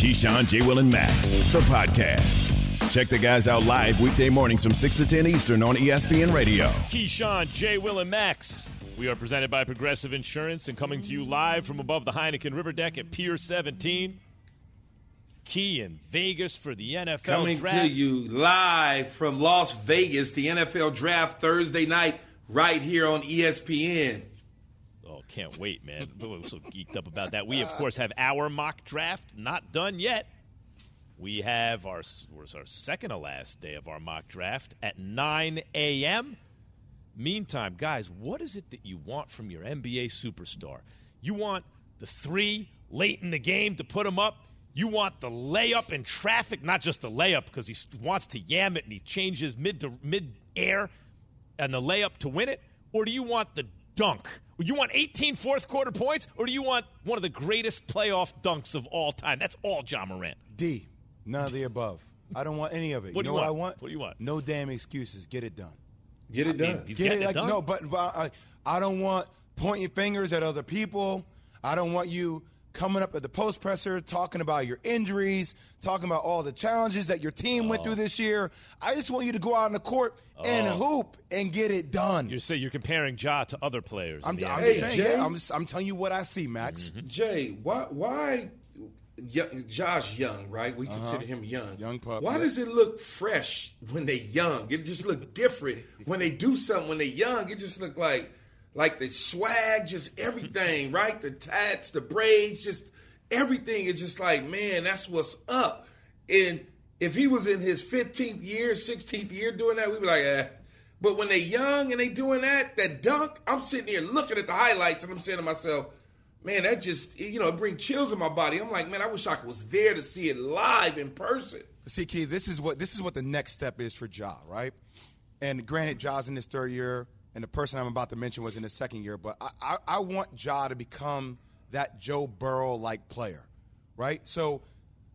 Keyshawn, J. Will, and Max, the podcast. Check the guys out live weekday mornings from 6 to 10 Eastern on ESPN Radio. Keyshawn, J. Will, and Max. We are presented by Progressive Insurance and coming to you live from above the Heineken River Deck at Pier 17. Key in Vegas for the NFL Coming draft. to you live from Las Vegas, the NFL draft Thursday night, right here on ESPN. Can't wait, man. I'm so geeked up about that. We, of course, have our mock draft not done yet. We have our, was our second to last day of our mock draft at 9 a.m. Meantime, guys, what is it that you want from your NBA superstar? You want the three late in the game to put him up? You want the layup in traffic, not just the layup because he wants to yam it and he changes mid to mid air and the layup to win it? Or do you want the dunk? You want 18 fourth quarter points, or do you want one of the greatest playoff dunks of all time? That's all Ja Morant. D. None of the above. I don't want any of it. What you do know you what I want? want? What do you want? No damn excuses. Get it done. Get it done. He's Get getting it, it like, done. no, but, but I, I don't want pointing fingers at other people. I don't want you coming up at the post presser talking about your injuries, talking about all the challenges that your team went Oh. through this year. I just want you to go out on the court and hoop and get it done. You're saying you're comparing Ja to other players. I'm, I'm Hey, just saying, Jay. yeah, I'm, just, I'm telling you what I see, Max. Jay, why why Josh Young, right? We consider him young. Uh-huh. Young pup, Why yeah. does it look fresh when they young? It just look different when they do something when they young. It just look like like the swag, just everything, right? The tats, the braids, just everything is just like, man, that's what's up. And if he was in his 15th year, 16th year doing that, we'd be like, eh. But when they're young and they doing that, that dunk, I'm sitting here looking at the highlights and I'm saying to myself, man, that just you know, it brings chills in my body. I'm like, man, I wish I was there to see it live in person. See, Key, this is what this is what the next step is for Ja, right? And granted, Ja's in his third year, and the person I'm about to mention was in his second year. But I, I, I want Ja to become that Joe Burrow like player, right? So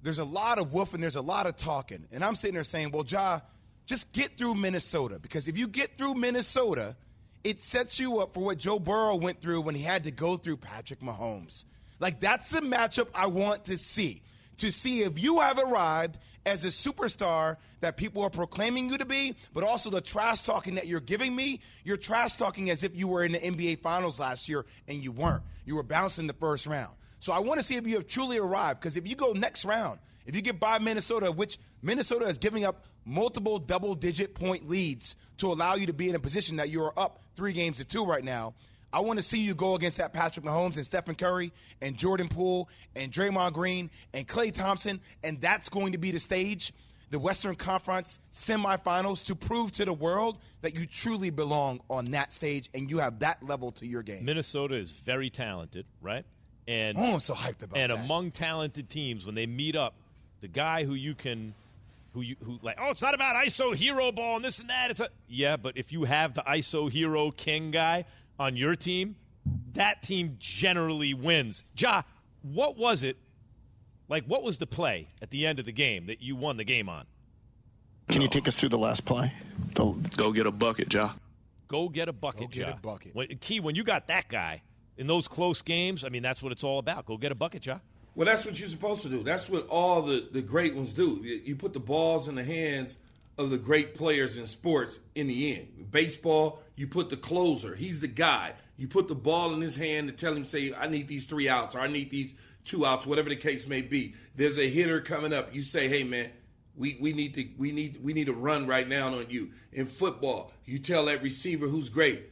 there's a lot of woofing, there's a lot of talking, and I'm sitting there saying, well, Ja, just get through Minnesota because if you get through Minnesota, it sets you up for what Joe Burrow went through when he had to go through Patrick Mahomes. Like that's the matchup I want to see. To see if you have arrived as a superstar that people are proclaiming you to be, but also the trash talking that you're giving me. You're trash talking as if you were in the NBA Finals last year and you weren't. You were bouncing the first round. So I want to see if you have truly arrived. Because if you go next round, if you get by Minnesota, which Minnesota is giving up multiple double digit point leads to allow you to be in a position that you are up three games to two right now. I want to see you go against that Patrick Mahomes and Stephen Curry and Jordan Poole and Draymond Green and Klay Thompson, and that's going to be the stage, the Western Conference semifinals, to prove to the world that you truly belong on that stage and you have that level to your game. Minnesota is very talented, right? And Oh, I'm so hyped about and that. among talented teams, when they meet up, the guy who you can, who you who like, oh, it's not about ISO hero ball and this and that. It's a yeah, but if you have the ISO hero king guy on your team, that team generally wins. Ja, what was it? Like, what was the play at the end of the game that you won the game on? Can you take us through the last play? The, Go get a bucket, Ja. Go get a bucket, Go get Ja. a bucket. When, Key, when you got that guy in those close games, I mean, that's what it's all about. Go get a bucket, Ja. Well, that's what you're supposed to do. That's what all the, the great ones do. You you put the balls in the hands of the great players in sports in the end. Baseball, you put the closer. He's the guy. You put the ball in his hand to tell him, say, I need these three outs or I need these two outs, whatever the case may be. There's a hitter coming up. You say, hey, man, we, we need to we need we need to run right now on you. In football, you tell that receiver who's great,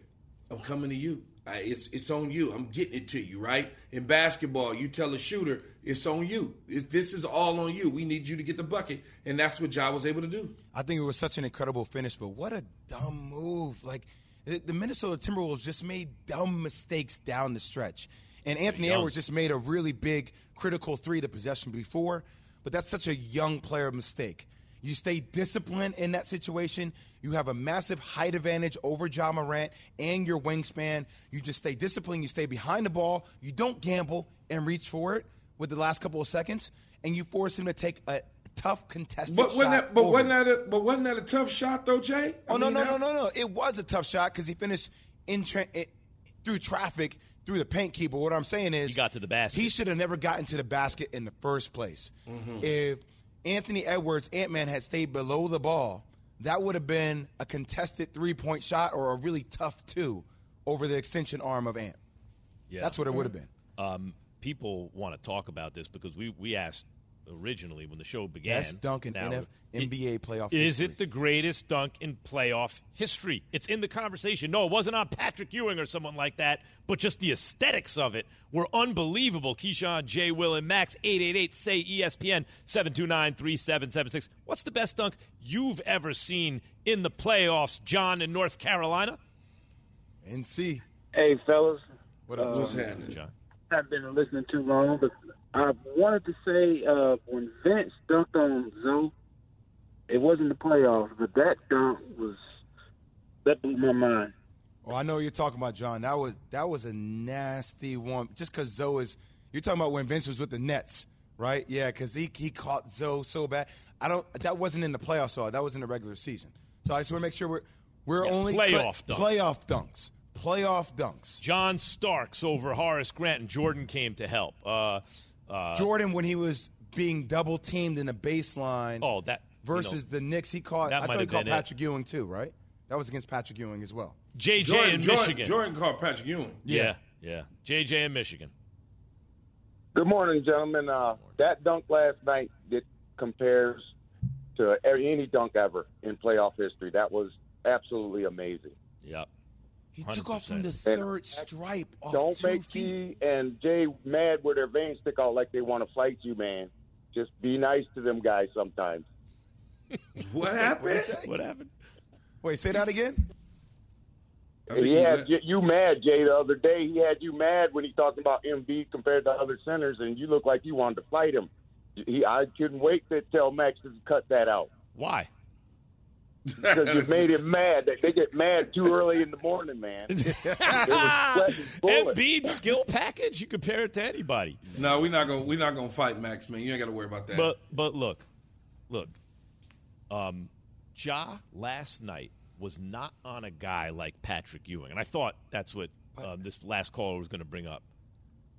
I'm coming to you. I, it's it's on you. I'm getting it to you, right? In basketball, you tell a shooter, it's on you. It's, this is all on you. We need you to get the bucket, and that's what Ja was able to do. I think it was such an incredible finish, but what a dumb move. Like, the the Minnesota Timberwolves just made dumb mistakes down the stretch. And Anthony young. Edwards just made a really big critical three to possession before, but that's such a young player mistake. You stay disciplined in that situation. You have a massive height advantage over Ja Morant and your wingspan. You just stay disciplined. You stay behind the ball. You don't gamble and reach for it with the last couple of seconds, and you force him to take a tough contested But wasn't shot that? But over wasn't that? A, but wasn't that a tough shot though, Jay? I Oh no mean, no that- no no no! It was a tough shot because he finished in tra- it, through traffic through the paint keeper. What I'm saying is He got to the basket. He should have never gotten to the basket in the first place. Mm-hmm. If Anthony Edwards, Ant Man, had stayed below the ball, that would have been a contested three point shot or a really tough two over the extension arm of Ant. Yeah. That's what it would have been. um, people want to talk about this because we, we asked originally when the show began. Best dunk in Now, NF it- NBA playoff Is history. it the greatest dunk in playoff history? It's in the conversation. No, it wasn't on Patrick Ewing or someone like that, but just the aesthetics of it were unbelievable. Keyshawn, J. Will, and Max, 888 say ESPN, 729 3776. What's the best dunk you've ever seen in the playoffs, John, in North Carolina? NC. Hey, fellas. What up? What's um, happening? John. I've been listening too long, but I wanted to say uh, when Vince dunked on Zo, it wasn't the playoffs, but that dunk was that blew my mind. Oh, I know what you're talking about, John. That was that was a nasty one. Just because Zo is, you're talking about when Vince was with the Nets, right? Yeah, because he he caught Zo so bad. I don't. That wasn't in the playoffs, so that was in the regular season. So I just want to make sure we're we're Yeah, only playoff dunk. playoff dunks, playoff dunks. John Starks over Horace Grant, and Jordan came to help. Uh, uh, Jordan, when he was being double teamed in the baseline, oh, that you know, versus the Knicks, he caught. that I might thought he caught been it. Patrick Ewing too, right? That was against Patrick Ewing as well. JJ Jordan, in Jordan, Michigan. Jordan called Patrick Ewing. Yeah, yeah. JJ in Michigan. Good morning, gentlemen. Uh, that dunk last night that compares to any dunk ever in playoff history. That was absolutely amazing. Yep. He took off from the third stripe off Don't two make feet. T and Jay mad where their veins stick out like they want to fight you, man. Just be nice to them guys sometimes. What happened? What happened? Wait, say that again. He he had let- you, you mad, Jay, the other day. He had you mad when he talked about Embiid compared to other centers, and you looked like you wanted to fight him. He, I couldn't wait to tell Max to cut that out Why? Because you made him mad. They, they get mad too early in the morning, man. sweating bullets. Skill package, you compare it to anybody. No, we're not gonna we're not gonna fight Max, man. You ain't got to worry about that. But but look, look, um, Ja last night was not on a guy like Patrick Ewing, and I thought that's what um, this last caller was going to bring up.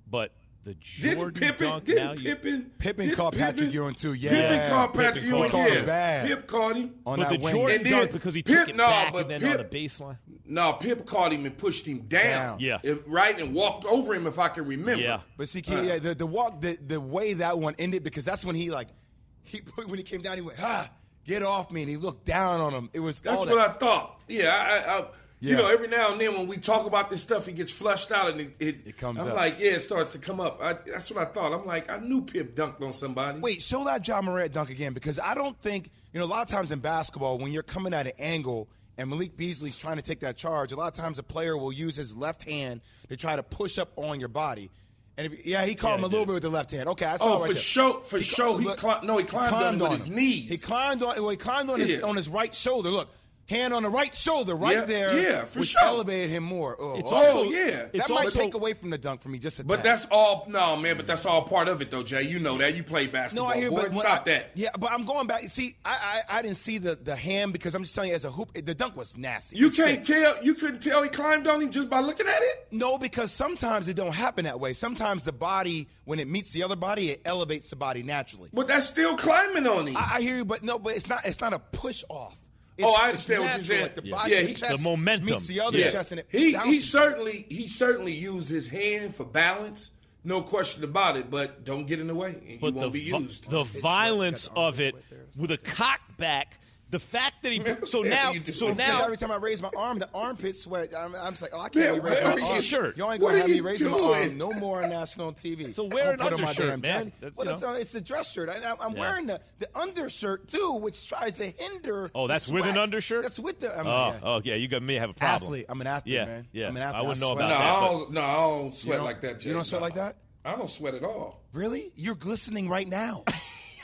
But the didn't Jordan Pippen? dunk now, Didn't you, Pippen? Pippen didn't caught Patrick Ewing too. Yeah, Pippen caught Patrick caught Ewing. him. Caught him Yeah, bad. Pip caught him. on but that the wing. Jordan And then dunk because he Pip- took it no, back but and then Pip- on the baseline. No, Pip caught him and pushed him down. Down. Yeah. If- right, and walked over him. If I can remember. Yeah. But see, Key, yeah, the, the walk, the, the way that one ended, because that's when he like, he when he came down, he went, ah, get off me, and he looked down on him. It was That's all what that. I thought. Yeah, I, I, I you know, every now and then when we talk about this stuff, it gets flushed out and it, it, It comes I'm up. like, yeah, it starts to come up. I, that's what I thought. I'm like, I knew Pip dunked on somebody. Wait, show that Ja Morant dunk again, because I don't think you know. A lot of times in basketball, when you're coming at an angle and Malik Beasley's trying to take that charge, a lot of times a player will use his left hand to try to push up on your body. And if, yeah, he caught Yeah, him a little did. bit with the left hand. Okay, I saw Oh, it right for there. sure, for He sure. cl- He look, cli- no, he climbed on him with his him. knees. He climbed on. Well, he climbed on his on his right shoulder. Look, hand on the right shoulder, right Yeah, there. yeah, for which sure. elevated him more. Oh, It's oh. also- yeah. that it's might also- take away from the dunk for me just a But tad. that's all. No, man. But that's all part of it, though, Jay. You know that. You play basketball. No. I hear, boy. but stop I- that. Yeah, but I'm going back. See, I, I I didn't see the the hand because I'm just telling you as a hoop, the dunk was nasty. You It's can't sick. tell. You couldn't tell he climbed on him just by looking at it. No, because sometimes it don't happen that way. Sometimes the body, when it meets the other body, it elevates the body naturally. But that's still climbing on him. I, I hear you, but no, but it's not. It's not a push off. Oh, I understand what you're saying. Like the Yeah. body, Yeah, the, he- chest the momentum. meets the other Yeah. chest, and it he he certainly he certainly used his hand for balance. No question about it. But don't get in the way. and You But won't the, be used. the sweat, violence got the arm of it with a cock back, the fact that he so what now so doing? Because now every time I raise my arm, the armpit sweat. I'm, I'm just like, oh, I can't Man, be raising my are arm. shirt? You ain't gonna are have me you raising my arm no more on national TV. So wear I'm an gonna put on my undershirt, man. jacket. That's, Well, you it's, know. a, it's a dress shirt. I, I'm Yeah. wearing the, the undershirt too, which tries to hinder. Oh, that's the with an undershirt? That's with the. I'm, Oh, yeah. oh yeah, you got me have a problem. Athlete. I'm an athlete, yeah, man. Yeah, I'm an athlete. I wouldn't I know sweat. no, about I that. but- don't, no, I don't sweat like that. Jay. you don't sweat like that? I don't sweat at all. Really? You're glistening right now.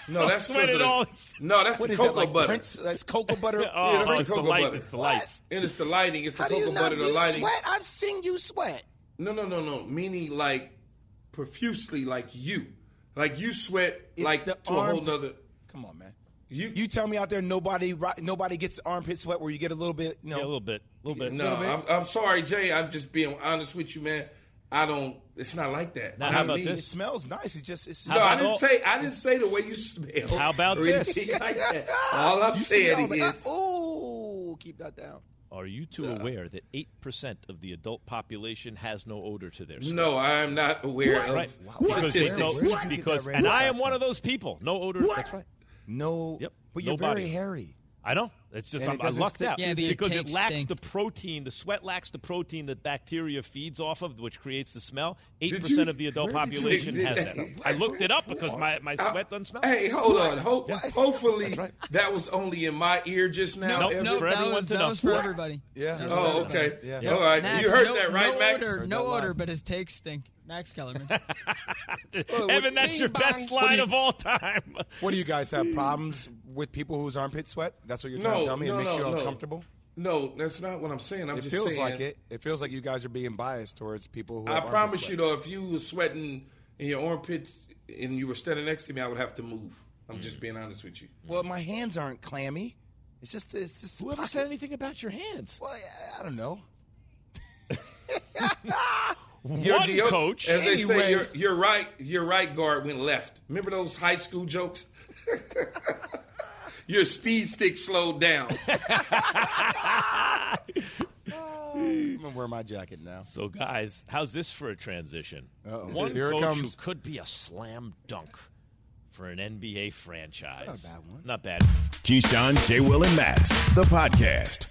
No, that's sweat at all. No, that's what the cocoa that like? butter. Prince, that's cocoa butter. Oh, Yeah, that's oh, the it's the cocoa light. butter. It's the lights. And it's the lighting. It's the How do you cocoa not butter. do The you lighting. sweat? I've seen you sweat. No, no, no, no. Meaning like profusely, like you, like you sweat It's like the to a whole arm- nother. Come on, man. You, You tell me out there nobody ri- nobody gets armpit sweat where you get a little bit, you know. Yeah, a little bit, a little bit. no, I'm, I'm sorry, Jay. I'm just being honest with you, man. I don't. It's not like that. Now, Not how about me. It smells nice. It just it's just No, I didn't say. I didn't say the way you smell. How about or this? Like that. All I'm you saying smell like, is, oh, keep that down. Are you two aware that eight percent of the adult population has no odor to their sweat? no, I am not aware of Right. Because, they statistics. don't- Where did because that and I am one of those people. No odor. That's right. No, Yep. but you're No body. very hairy. I know. It's just I'm, it I lucked out Yeah, because it lacks stink. the protein. The sweat lacks the protein that bacteria feeds off of, which creates the smell. Eight percent of the adult where did you- population did has that- that. I looked it up because my, my uh, sweat doesn't smell. Hey, hold on. Ho- Hopefully, right. that was only in my ear just now. Nope, Evan. nope, for that everyone was, to that know. was for everybody. Yeah. That Oh, okay. Yeah. All right. Max, you heard no, that, right, no Max? Odor, no that live. odor, but his takes stink. Max Kellerman. Evan, that's your best line of all time. What do you guys have problems with people whose armpit sweat? That's what you're trying No, to tell me. no, it makes no, you uncomfortable. No, that's not what I'm saying. I'm It just feels saying. like it. It feels like you guys are being biased towards people who. I promise you, though, if you were sweating in your armpits and you were standing next to me, I would have to move. I'm just Mm. being honest with you. Well, my hands aren't clammy. It's just it's just Whoever pocket. said anything about your hands? Well, I, I don't know. Your One deo- coach. as they say, your, your right, your right guard went left. Remember those high school jokes? your speed stick slowed down. I'm gonna wear my jacket now. So, guys, how's this for a transition? Uh-oh. One Here it coach who could be a slam dunk for an NBA franchise. That's not a bad one. Not bad. Keyshawn, J. Will, and Max, the podcast.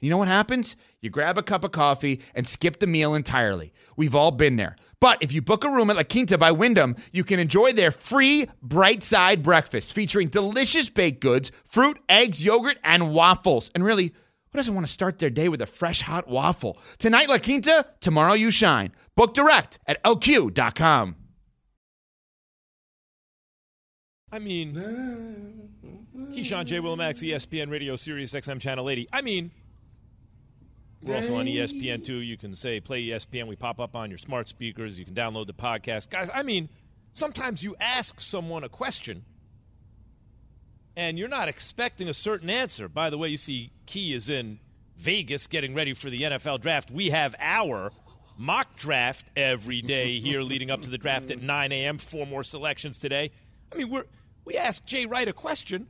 You know what happens? You grab a cup of coffee and skip the meal entirely. We've all been there. But if you book a room at La Quinta by Wyndham, you can enjoy their free bright side breakfast featuring delicious baked goods, fruit, eggs, yogurt, and waffles. And really, who doesn't want to start their day with a fresh hot waffle? Tonight, La Quinta, tomorrow, you shine. Book direct at lq.com. I mean, Keyshawn J. Willimax, ESPN Radio, Sirius XM Channel 80. I mean, we're also on ESPN too. You can say play ESPN. We pop up on your smart speakers. You can download the podcast, guys. I mean, sometimes you ask someone a question, and you're not expecting a certain answer. By the way, you see, Key is in Vegas getting ready for the NFL draft. We have our mock draft every day here, leading up to the draft at 9 a.m. Four more selections today. I mean, we're we asked Jay Wright a question.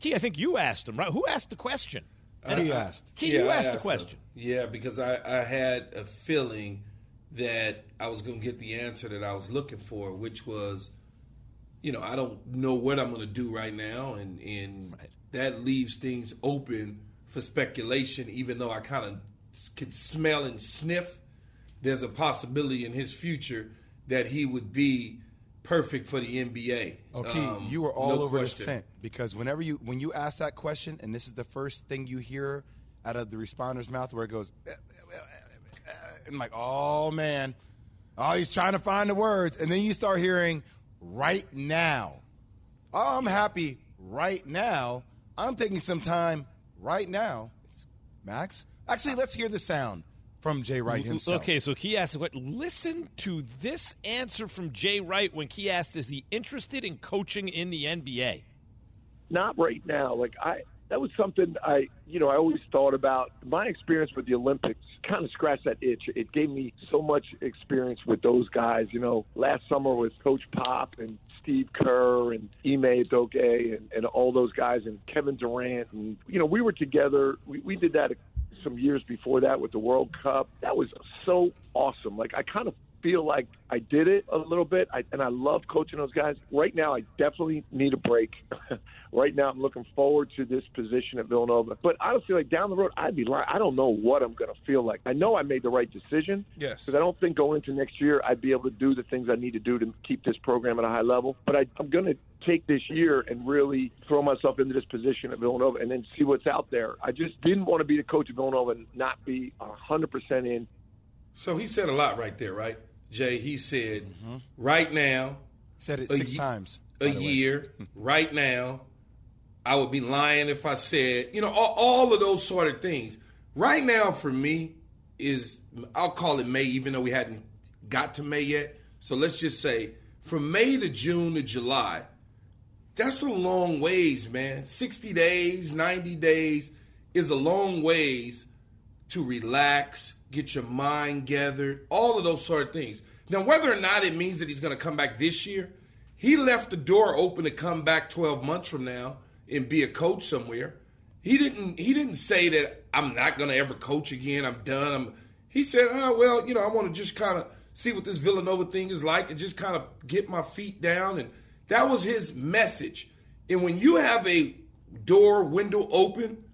Key, I think you asked him, right? Who asked the question? He asked. Key, you I asked the him. question. Yeah, because I, I had a feeling that I was going to get the answer that I was looking for, which was, you know, I don't know what I'm going to do right now, and and that leaves things open for speculation. Even though I kind of could smell and sniff, there's a possibility in his future that he would be perfect for the NBA. Okay, Um, you were all no over question. the scent because whenever you when you ask that question, and this is the first thing you hear out of the responder's mouth, where it goes, "Eh, eh, eh, eh," and like, oh man, oh he's trying to find the words, and then you start hearing right now. Oh, I'm happy right now. I'm taking some time right now. Max, actually, let's hear the sound from Jay Wright himself. Okay, so Key asked what listen to this answer from Jay Wright when Key asked, is he interested in coaching in the NBA? not right now. Like I, that was something I, you know, I always thought about. My experience with the Olympics kind of scratched that itch. It gave me so much experience with those guys. You know, last summer with Coach Pop and Steve Kerr and Ime Udoka and, and all those guys and Kevin Durant and you know we were together. We, we did that some years before that with the World Cup. That was so awesome. Like I kind of feel like I did it a little bit, I, and I love coaching those guys. Right now, I definitely need a break. right now, I'm looking forward to this position at Villanova. But honestly, like down the road, I'd be lying. I don't know what I'm going to feel like. I know I made the right decision. Yes. Because I don't think going into next year, I'd be able to do the things I need to do to keep this program at a high level. But I, I'm going to take this year and really throw myself into this position at Villanova and then see what's out there. I just didn't want to be the coach of Villanova and not be 100% in. So he said a lot right there, right? Jay, he said, mm-hmm. right now, Said it six ye- times. a by the way. year, right now, I would be lying if I said, you know, all, all of those sort of things. Right now, for me, is I'll call it May, even though we hadn't got to May yet. So let's just say from May to June to July, that's a long ways, man. 60 days, 90 days is a long ways to relax, get your mind gathered, all of those sort of things. Now, whether or not it means that he's going to come back this year, he left the door open to come back 12 months from now and be a coach somewhere. He didn't. He didn't say that I'm not going to ever coach again. I'm done. I'm. He said, "Oh well, you know, I want to just kind of see what this Villanova thing is like and just kind of get my feet down." And that was his message. And when you have a door window open,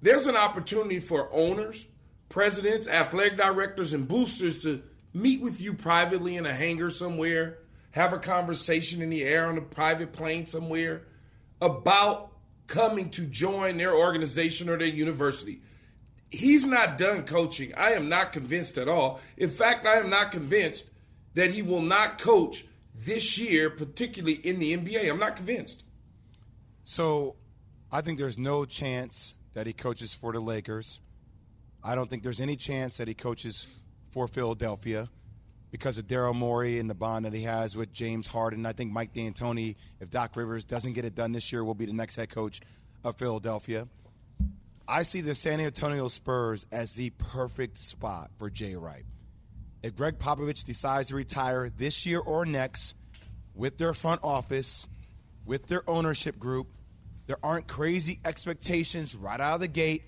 there's an opportunity for owners, presidents, athletic directors, and boosters to meet with you privately in a hangar somewhere, have a conversation in the air on a private plane somewhere about coming to join their organization or their university. He's not done coaching. I am not convinced at all. In fact, I am not convinced that he will not coach this year, particularly in the NBA. I'm not convinced. So I think there's no chance that he coaches for the Lakers. I don't think there's any chance that he coaches for Philadelphia because of Daryl Morey and the bond that he has with James Harden. I think Mike D'Antoni, if Doc Rivers doesn't get it done this year, will be the next head coach of Philadelphia. I see the San Antonio Spurs as the perfect spot for Jay Wright. If Gregg Popovich decides to retire this year or next with their front office, with their ownership group, there aren't crazy expectations right out of the gate,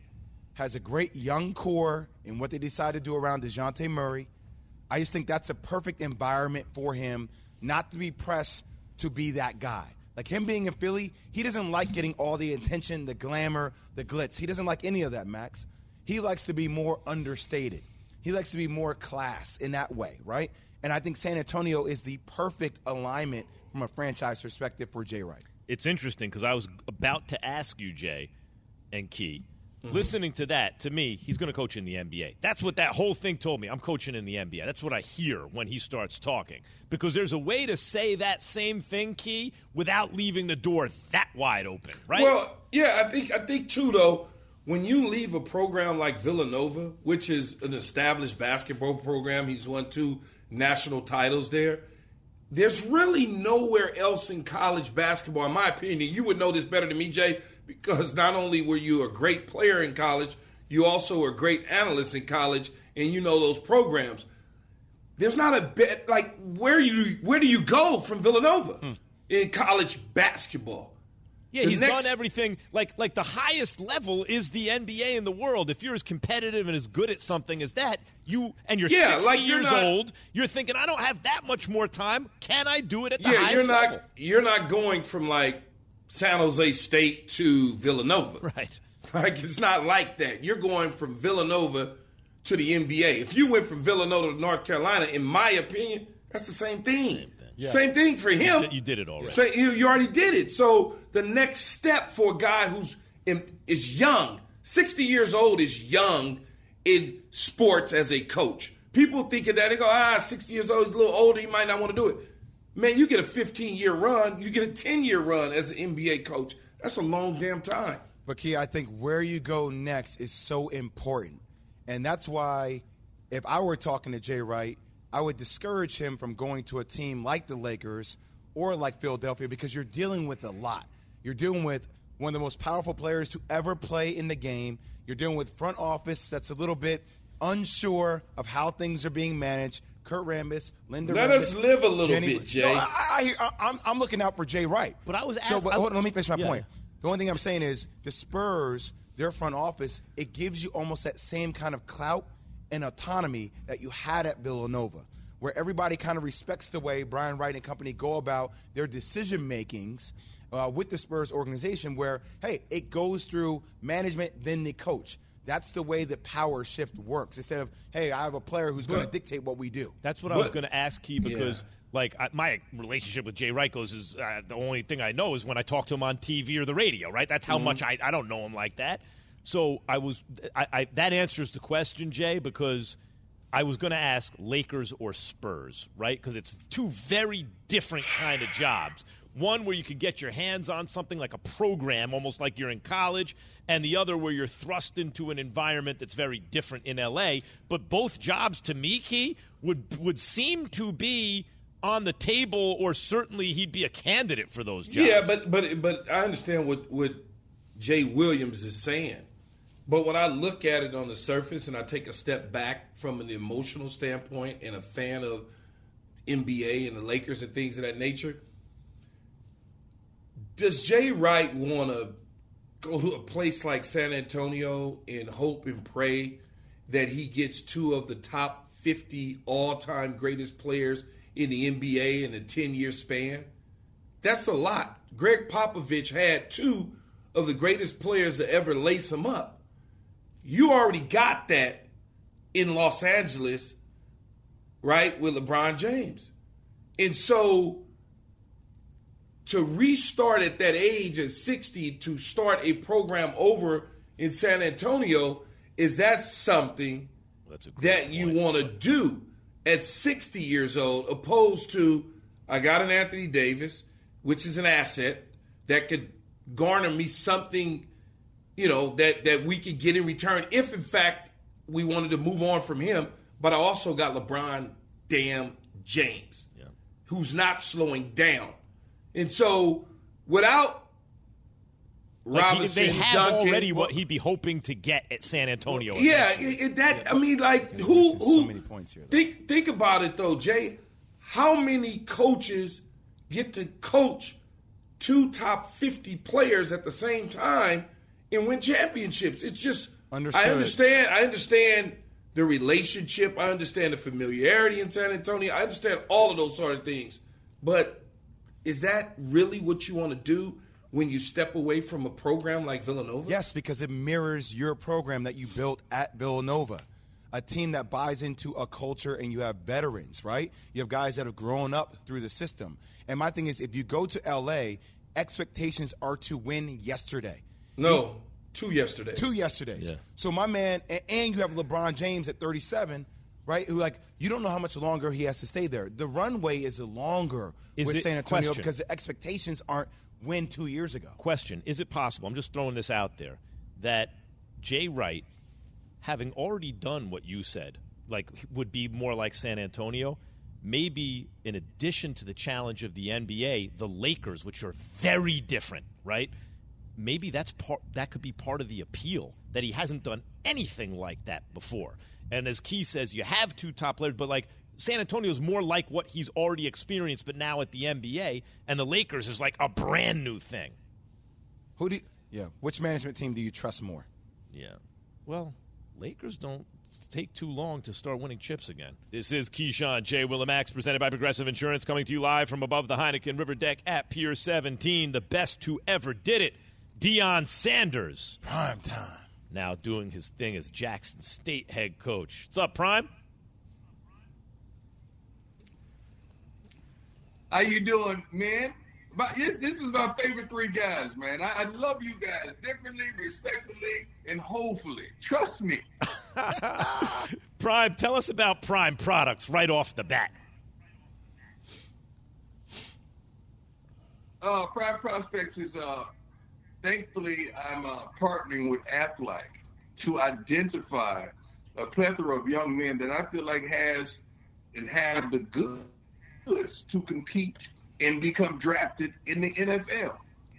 has a great young core in what they decide to do around Dejounte Murray. I just think that's a perfect environment for him not to be pressed to be that guy. Like him being in Philly, he doesn't like getting all the attention, the glamour, the glitz. He doesn't like any of that, Max. He likes to be more understated. He likes to be more class in that way, right? And I think San Antonio is the perfect alignment from a franchise perspective for Jay Wright. It's interesting because I was about to ask you, Jay and Key. Mm-hmm. Listening to that, to me, he's going to coach in the NBA. That's what that whole thing told me. I'm coaching in the NBA. That's what I hear when he starts talking. Because there's a way to say that same thing, Key, without leaving the door that wide open, right? Well, yeah, I think I think too though, when you leave a program like Villanova, which is an established basketball program, he's won two national titles there. There's really nowhere else in college basketball, in my opinion. You would know this better than me, Jay, because not only were you a great player in college, you also were a great analyst in college, and you know those programs. There's not a bit like where you where do you go from Villanova hmm. in college basketball? Yeah, The he's next- done everything. Like like the highest level is the NBA in the world. If you're as competitive and as good at something as that, you and you're Yeah, 60 like, you're years not- old, you're thinking, I don't have that much more time. Can I do it at the yeah, highest you're not level? you're not going from like San Jose State to Villanova. Right. Like it's not like that. You're going from Villanova to the NBA. If you went from Villanova to North Carolina, in my opinion, that's the same thing. Same thing, for him. did- you did it already. Say- you, you already did it. So the next step for a guy who's in, is young, 60 years old is young in sports as a coach. People think of that. They go, ah, 60 years old, he's a little older. He might not want to do it. Man, you get a 15 year run, you get a 10 year run as an NBA coach. That's a long damn time. But Key, I think where you go next is so important. And that's why if I were talking to Jay Wright, I would discourage him from going to a team like the Lakers or like Philadelphia because you're dealing with a lot. You're dealing with one of the most powerful players to ever play in the game. You're dealing with front office that's a little bit unsure of how things are being managed. Kurt Rambis, Linda. Let Rambis, us live a little Jenny- bit, Jay. No, I, I, hear- I, I'm, I'm looking out for Jay Wright. But I was so. asked- But, I- hold on, let me finish my Yeah. point. The only thing I'm saying is the Spurs, their front office, it gives you almost that same kind of clout and autonomy that you had at Villanova, where everybody kind of respects the way Brian Wright and company go about their decision makings uh, with the Spurs organization, where hey, it goes through management, then the coach. That's the way that power shift works. Instead of hey, I have a player who's going to dictate what we do. That's what I was going to ask Key because, Yeah. like, I, my relationship with Jay Wright goes is uh, the only thing I know is when I talk to him on TV or the radio, right? That's how much I, I don't know him like that. So I was I, I that answers the question, Jay, because I was going to ask Lakers or Spurs, right? Because it's two very different kind of jobs. One where you could get your hands on something like a program, almost like you're in college, and the other where you're thrust into an environment that's very different in LA. But both jobs, to me, Key, would would seem to be on the table, or certainly he'd be a candidate for those jobs. Yeah, but but but I understand what what Jay Williams is saying. But when I look at it on the surface and I take a step back from an emotional standpoint and a fan of NBA and the Lakers and things of that nature, does Jay Wright want to go to a place like San Antonio and hope and pray that he gets two of the top 50 all time greatest players in the NBA in a 10 year span? That's a lot. Gregg Popovich had two of the greatest players to ever lace him up. You already got that in Los Angeles, right, with LeBron James. And so to restart at that age at 60 to start a program over in San Antonio, is that something That's a great that you want to do at 60 years old, opposed to I got an Anthony Davis, which is an asset that could garner me something, you know, that that we could get in return if in fact we wanted to move on from him. But I also got LeBron damn James, who's not slowing down. And so without Like, he- Robinson, they have Duncan, already what he'd be hoping to get at San Antonio. yeah, it, it- that I mean, like who who so many points here, though. think think about it though, Jay. How many coaches get to coach two top fifty players at the same time and win championships? It's just Understood. I understand. I understand the relationship. I understand the familiarity in San Antonio. I understand all of those sort of things. But is that really what you want to do when you step away from a program like Villanova? Yes, because it mirrors your program that you built at Villanova. A team that buys into a culture and you have veterans, right? You have guys that have grown up through the system. And my thing is, if you go to LA, expectations are to win yesterday. No, two yesterday. Two yesterdays. Yeah. So my man, and, and you have LeBron James at 37, right? Who like you don't know how much longer he has to stay there. The runway is longer Is with San Antonio question. because the expectations aren't win two years ago. question is it possible i'm just throwing this out there that jay wright having already done what you said like would be more like san antonio maybe in addition to the challenge of the nba the lakers which are very different right maybe that's part that could be part of the appeal that he hasn't done anything like that before and as key says you have two top players but like San Antonio is more like what he's already experienced, but now at the NBA, and the Lakers is like a brand new thing. Who do you, yeah? Which management team do you trust more? Yeah. Well, Lakers don't take too long to start winning chips again. This is Keyshawn J. Willimax, presented by Progressive Insurance, coming to you live from above the Heineken River Deck at Pier 17. The best who ever did it, Deion Sanders, Prime time. now doing his thing as Jackson State head coach. What's up, Prime? How you doing, man? But this this is my favorite three guys, man. I, I love you guys differently, respectfully, and hopefully. Trust me. Prime, tell us about Prime Prospects right off the bat. Uh, Prime Prospects is uh, thankfully I'm uh, partnering with Aflac to identify a plethora of young men that I feel like has and have the goods to compete and become drafted in the NFL.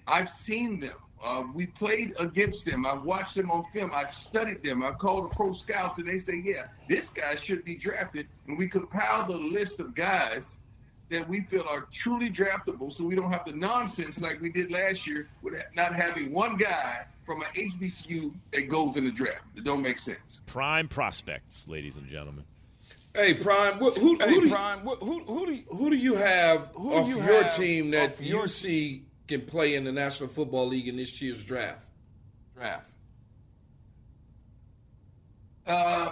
I've seen them. Uh, we played against them. I've watched them on film. I've studied them. I've called the pro scouts, and they say, "Yeah, this guy should be drafted." And we compile the list of guys that we feel are truly draftable, so we don't have the nonsense like we did last year with not having one guy from an HBCU that goes in the draft. It don't make sense. Prime prospects, ladies and gentlemen. Hey, Prime. Who, who, Hey, who, do, Prime, who, who, who do you, who do you have Who do off you your have team that off you your- see can play in the National Football League in this year's draft? draft? Uh,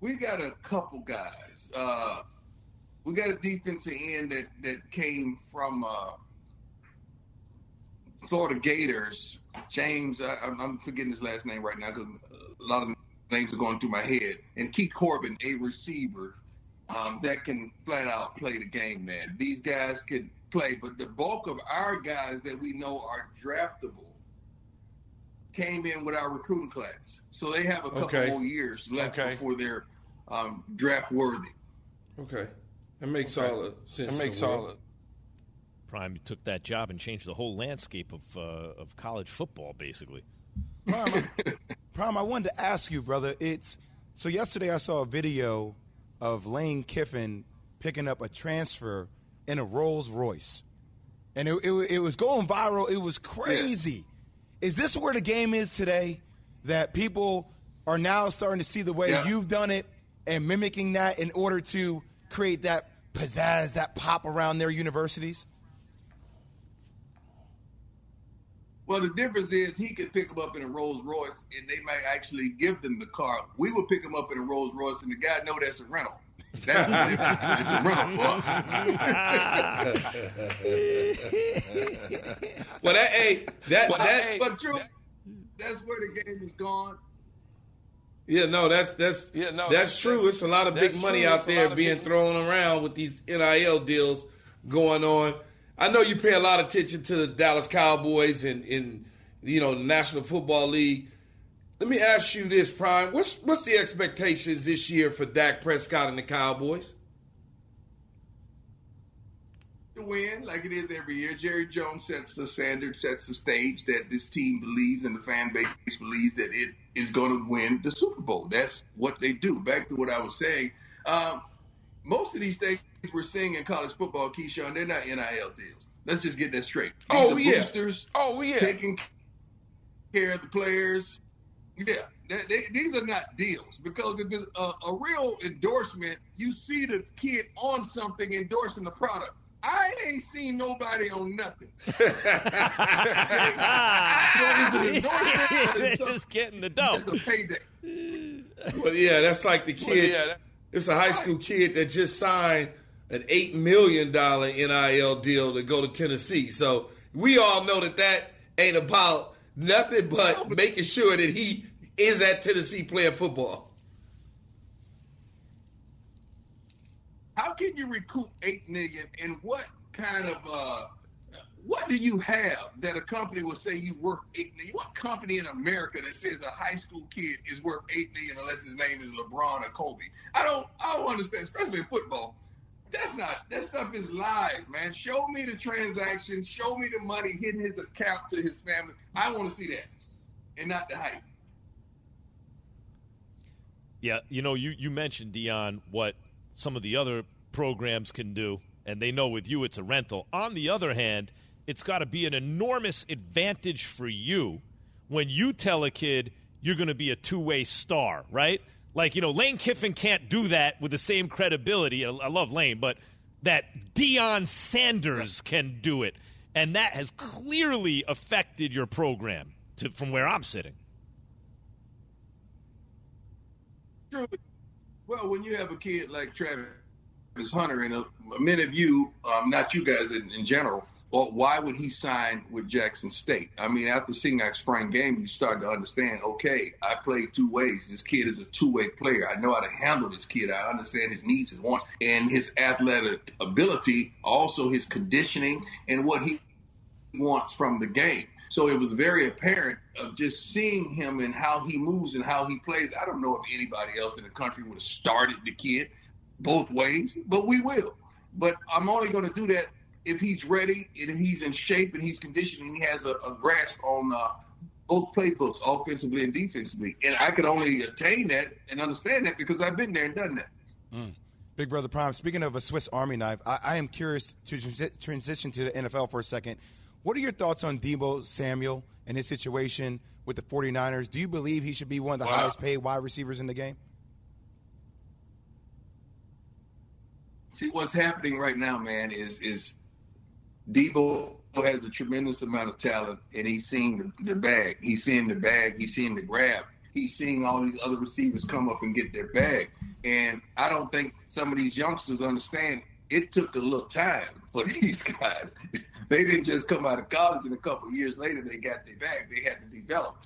we got a couple guys. Uh, we got a defensive end that, that came from uh, Florida Gators. James, I, I'm- I'm forgetting his last name right now because a lot of names are going through my head. And Keith Corbin, a receiver um, that can flat out play the game, man. These guys can play, but the bulk of our guys that we know are draftable came in with our recruiting class. So they have a couple Okay. more years left Okay. before they're um, draft worthy. Okay, that makes Okay. all the sense. It makes the all world. Prime took that job and changed the whole landscape of uh, of college football, basically. Prime, I, Prime, I wanted to ask you, brother. It's so yesterday I saw a video of Lane Kiffin picking up a transfer in a Rolls Royce, and it, it, it was going viral. It was crazy. Is this where the game is today? That people are now starting to see the way Yeah. you've done it and mimicking that in order to create that pizzazz, that pop around their universities. Well, the difference is he could pick them up in a Rolls Royce, and they might actually give them the car. We would pick them up in a Rolls Royce, and the guy know that's a rental. That's the difference. It's a rental for us. Well, that hey, that but, that but true, that's where the game is gone. Yeah, no, that's that's Yeah, no, that's, that's- true. that's- it's a lot of big money out there being big- thrown around with these NIL deals going on. I know you pay a lot of attention to the Dallas Cowboys and in you know the National Football League. Let me ask you this, Prime. What's what's the expectations this year for Dak Prescott and the Cowboys? To win like it is every year. Jerry Jones sets the standard, sets the stage that this team believes and the fan base believes that it is going to win the Super Bowl. That's what they do. Back to what I was saying. Um, most of these things we're seeing in college football, Keyshawn, they're not NIL deals. Let's just get that straight. These Oh, are yeah. boosters Oh yeah. taking care of the players. Yeah, they, they, these are not deals because if it's a, a real endorsement, you see the kid on something endorsing the product. I ain't seen nobody on nothing. They're just getting the dough. It's a payday. Well, yeah, that's like the kid. yeah, that- it's a high school kid that just signed an eight million dollar NIL deal to go to Tennessee. So we all know that that ain't about nothing but making sure that he is at Tennessee playing football. How can you recoup eight million? And what kind of uh, what do you have that a company will say you worth eight million? What company in America that says a high school kid is worth eight million unless his name is LeBron or Kobe? I don't I don't understand, especially in football. That's not that stuff is lies, man. Show me the transaction, show me the money hitting his account to his family. I want to see that. And not the hype. Yeah, you know, you, you mentioned Dion what some of the other programs can do, and they know with you it's a rental. On the other hand, it's got to be an enormous advantage for you when you tell a kid you're going to be a two way star, right? Like, you know, Lane Kiffin can't do that with the same credibility. I, I love Lane, but that Deion Sanders can do it. And that has clearly affected your program to, from where I'm sitting. True. Well, when you have a kid like Travis Hunter, and a, many of you, um, not you guys in, in general, well, why would he sign with Jackson State? I mean, after seeing that spring game, you start to understand. Okay, I play two ways. This kid is a two-way player. I know how to handle this kid. I understand his needs, his wants, and his athletic ability, also his conditioning, and what he wants from the game. So it was very apparent of just seeing him and how he moves and how he plays. I don't know if anybody else in the country would have started the kid both ways, but we will. But I'm only going to do that if he's ready and if he's in shape and he's conditioned and he has a, a grasp on uh, both playbooks, offensively and defensively. And I could only attain that and understand that because I've been there and done that. Mm. Big Brother Prime, speaking of a Swiss Army knife, I, I am curious to transi- transition to the NFL for a second. What are your thoughts on Deebo Samuel and his situation with the 49ers? Do you believe he should be one of the wow. highest paid wide receivers in the game? See what's happening right now, man, is is Deebo has a tremendous amount of talent and he's seeing the bag. He's seeing the bag, he's seeing the grab. He's seeing all these other receivers come up and get their bag. And I don't think some of these youngsters understand it took a little time for these guys they didn't just come out of college and a couple years later they got their bag. They had to develop.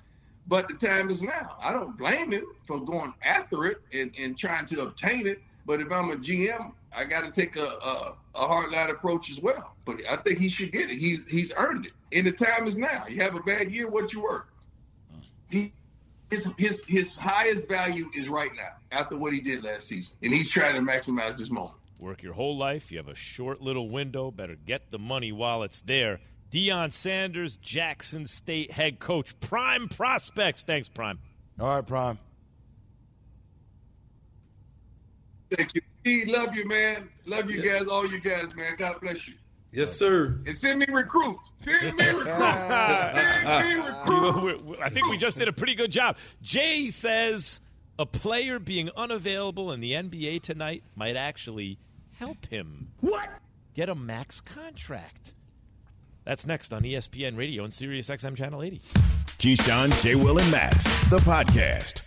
But the time is now. I don't blame him for going after it and, and trying to obtain it. But if I'm a GM, I got to take a, a, a hard line approach as well. But I think he should get it. He's he's earned it. And the time is now. You have a bad year, what you work. He his his his highest value is right now after what he did last season, and he's trying to maximize this moment. Work your whole life. You have a short little window. Better get the money while it's there. Deion Sanders, Jackson State head coach, prime prospects. Thanks, Prime. All right, Prime. Thank you. Steve, love you, man. Love you guys, all you guys, man. God bless you. Yes, sir. And send me recruits. Send me recruits. send me recruits. You know, we- we- I think we just did a pretty good job. Jay says a player being unavailable in the NBA tonight might actually help him. What? Get a max contract. That's next on ESPN Radio and Sirius XM Channel 80. Keyshawn, J. Will, and Max, the podcast.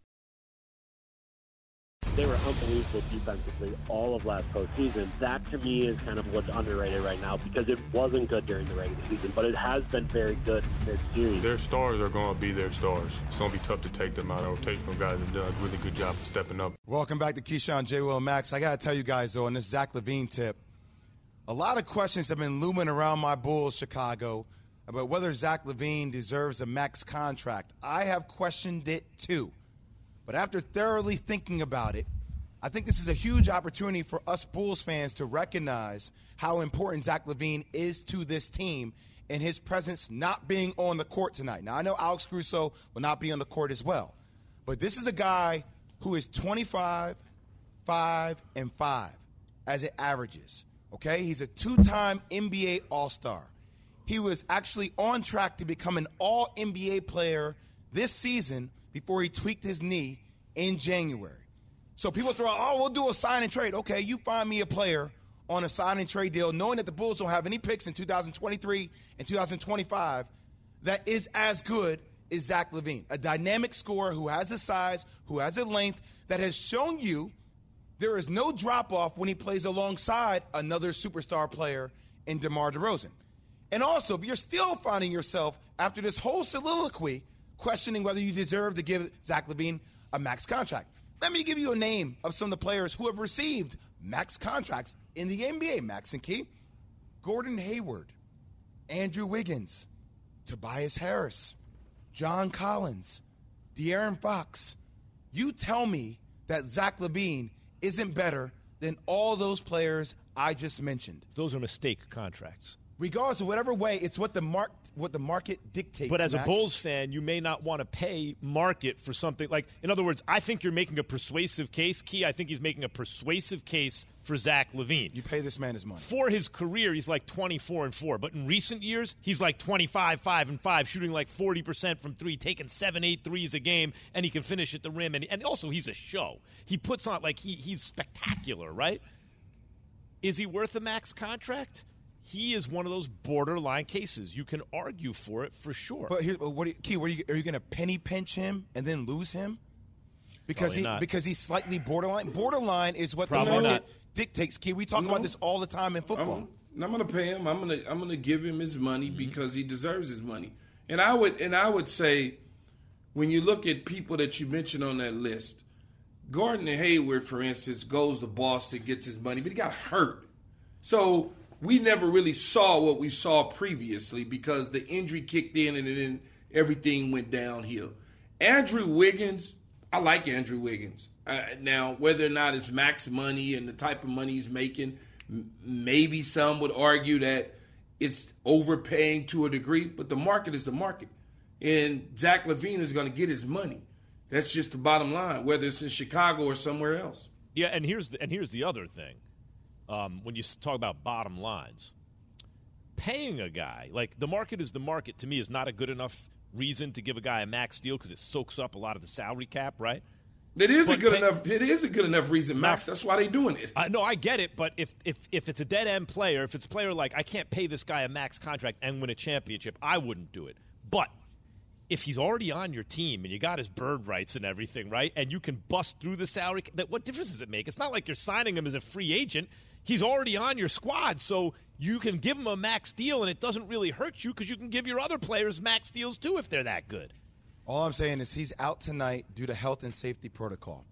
They were unbelievable defensively all of last postseason. That to me is kind of what's underrated right now because it wasn't good during the regular season, but it has been very good this series. Their stars are going to be their stars. It's going to be tough to take them out. Our rotational guys have done a really good job of stepping up. Welcome back to Keyshawn J. Will and Max. I got to tell you guys, though, on this Zach LaVine tip, a lot of questions have been looming around my Bulls, Chicago, about whether Zach LaVine deserves a max contract. I have questioned it too. But after thoroughly thinking about it, I think this is a huge opportunity for us Bulls fans to recognize how important Zach LaVine is to this team and his presence not being on the court tonight. Now, I know Alex Caruso will not be on the court as well, but this is a guy who is 25, 5, and 5 as it averages. Okay? He's a two time NBA All Star. He was actually on track to become an all NBA player this season before he tweaked his knee in January. So people throw oh, we'll do a sign and trade. Okay, you find me a player on a sign and trade deal, knowing that the Bulls don't have any picks in 2023 and 2025 that is as good as Zach LaVine, a dynamic scorer who has a size, who has a length, that has shown you there is no drop off when he plays alongside another superstar player in DeMar DeRozan. And also, if you're still finding yourself after this whole soliloquy questioning whether you deserve to give Zach LaVine a max contract, let me give you a name of some of the players who have received max contracts in the NBA, Max and Key. Gordon Hayward, Andrew Wiggins, Tobias Harris, John Collins, De'Aaron Fox. You tell me that Zach LaVine isn't better than all those players I just mentioned. Those are mistake contracts. Regardless of whatever way, it's what the mark what the market dictates. But as Max. a Bulls fan, you may not want to pay market for something like, in other words, I think you're making a persuasive case. Key, I think he's making a persuasive case for Zach LaVine. you pay this man his money. For his career, he's like 24 and 4. But in recent years, he's like 25, 5 and 5, shooting like 40% from three, taking seven, eight threes a game, and he can finish at the rim. And, and also, he's a show. He puts on, like, he, he's spectacular, right? Is he worth a max contract? He is one of those borderline cases. You can argue for it for sure. But here, but what do you, Key? What are you, are you going to penny pinch him and then lose him? Because Probably he not. because he's slightly borderline. Borderline is what Probably the market not. dictates. Key, we talk No. about this all the time in football. I'm, I'm going to pay him. I'm going to I'm going to give him his money Mm-hmm. because he deserves his money. And I would and I would say, when you look at people that you mentioned on that list, Gordon Hayward, for instance, goes to Boston, gets his money, but he got hurt. So we never really saw what we saw previously because the injury kicked in and then everything went downhill. Andrew Wiggins, I like Andrew Wiggins. Uh, now, whether or not it's max money and the type of money he's making, m- maybe some would argue that it's overpaying to a degree, but the market is the market. And Zach LaVine is going to get his money. That's just the bottom line, whether it's in Chicago or somewhere else. Yeah, and here's the, and here's the other thing. Um, when you talk about bottom lines, paying a guy like the market is the market to me is not a good enough reason to give a guy a max deal because it soaks up a lot of the salary cap, right? It is a good pay- enough. It is a good enough reason, Max. That's why they're doing it. I no, I get it, but if if if it's a dead end player, if it's a player like I can't pay this guy a max contract and win a championship, I wouldn't do it. But if he's already on your team and you got his bird rights and everything, right, and you can bust through the salary, that what difference does it make? It's not like you're signing him as a free agent. He's already on your squad, so you can give him a max deal, and it doesn't really hurt you because you can give your other players max deals too if they're that good. All I'm saying is he's out tonight due to health and safety protocol.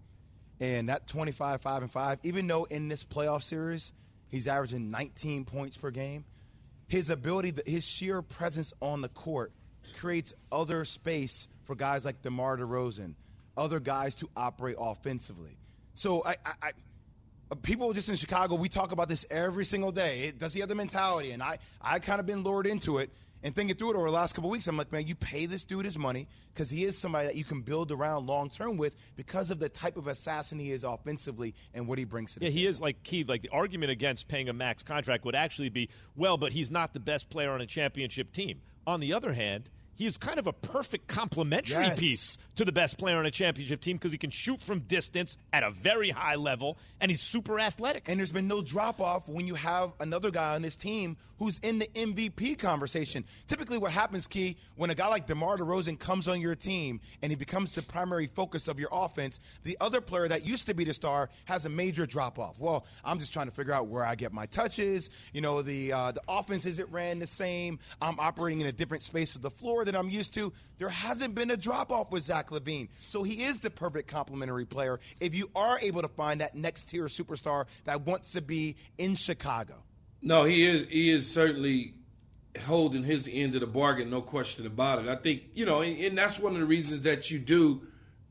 And that 25, 5 and 5, even though in this playoff series he's averaging 19 points per game, his ability, his sheer presence on the court creates other space for guys like DeMar DeRozan, other guys to operate offensively. So I, I, people just in Chicago, we talk about this every single day. It- does he have the mentality? And I, I kind of been lured into it and thinking through it over the last couple of weeks. I'm like, man, you pay this dude his money because he is somebody that you can build around long term with because of the type of assassin he is offensively and what he brings to the Yeah, he is like key. Like the argument against paying a max contract would actually be, well, but he's not the best player on a championship team. On the other hand, he is kind of a perfect complementary Yes. piece to the best player on a championship team because he can shoot from distance at a very high level and he's super athletic. And there's been no drop off when you have another guy on this team who's in the MVP conversation. Typically, what happens, Key, when a guy like DeMar DeRozan comes on your team and he becomes the primary focus of your offense, the other player that used to be the star has a major drop off. Well, I'm just trying to figure out where I get my touches. You know, the uh, the offense isn't ran the same. I'm operating in a different space of the floor that I'm used to. There hasn't been a drop off with Zach LaVine, so he is the perfect complementary player. If you are able to find that next tier superstar that wants to be in Chicago. No, he is. He is certainly holding his end of the bargain, no question about it. I think you know, and, and that's one of the reasons that you do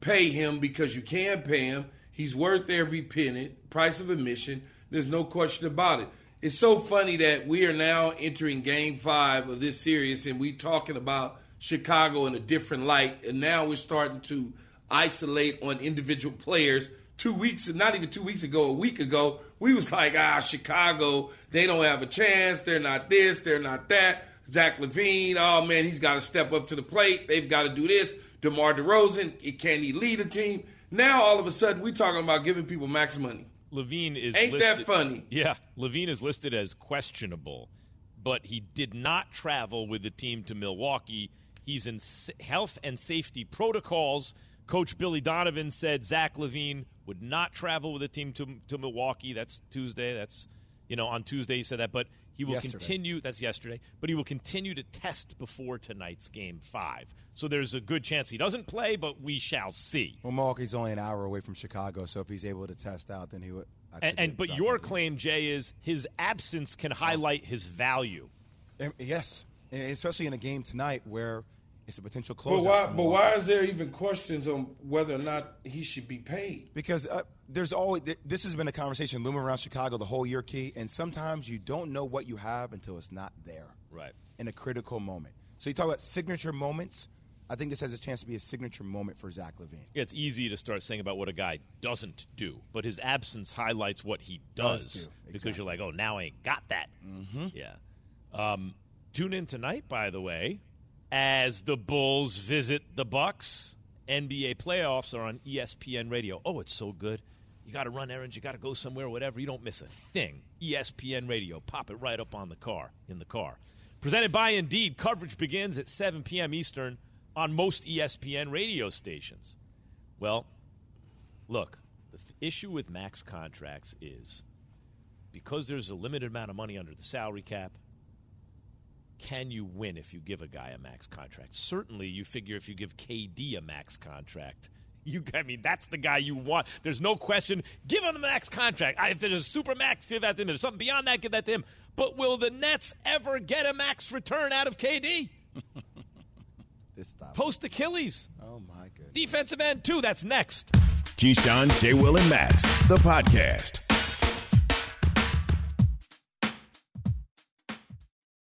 pay him because you can pay him. He's worth every penny, price of admission. There's no question about it. It's so funny that we are now entering Game Five of this series, and we're talking about Chicago in a different light, and now we're starting to isolate on individual players two weeks, not even two weeks ago, a week ago, we was like, ah, Chicago, they don't have a chance. They're not this, they're not that. Zach LaVine, oh man, he's got to step up to the plate. They've got to do this. DeMar DeRozan, can he lead a team? Now all of a sudden, we talking about giving people max money. LaVine is Ain't that listed- funny? Yeah, LaVine is listed as questionable, but he did not travel with the team to Milwaukee. He's in health and safety protocols. Coach Billy Donovan said Zach LaVine would not travel with the team to, to Milwaukee. That's Tuesday. That's you know on Tuesday he said that, but he will Yesterday. continue. That's yesterday, but he will continue to test before tonight's game five. So there's a good chance he doesn't play, but we shall see. Well, Milwaukee's only an hour away from Chicago, so if he's able to test out, then he would. And, and but your in. claim, Jay, is his absence can highlight his value. Um, Yes, and especially in a game tonight where It's a potential close. But why? But why is there even questions on whether or not he should be paid? Because uh, there's always this has been a conversation looming around Chicago the whole year, Key, and sometimes you don't know what you have until it's not there. Right. In a critical moment. So you talk about signature moments. I think this has a chance to be a signature moment for Zach LaVine. Yeah, it's easy to start saying about what a guy doesn't do, but his absence highlights what he does, Does do, because you're like, oh, now I ain't got that. Mm-hmm. Yeah. Um, tune in tonight, by the way, as the Bulls visit the Bucks. NBA playoffs are on ESPN Radio. Oh, it's so good. You got to run errands, you got to go somewhere, whatever. You don't miss a thing. ESPN Radio. Pop it right up on the car, in the car. Presented by Indeed. Coverage begins at 7 p.m. Eastern on most ESPN radio stations. Well, look, the th- issue with max contracts is because there's a limited amount of money under the salary cap, can you win if you give a guy a max contract? Certainly, you figure if you give KD a max contract, you I mean that's the guy you want. There's no question. Give him the max contract. If there's a super max, give that to him. If there's something beyond that, give that to him. But will the Nets ever get a max return out of KD? This stop. Post Achilles. Oh my goodness. Defensive end two. That's next. Keyshawn, J. Will, and Max, the podcast.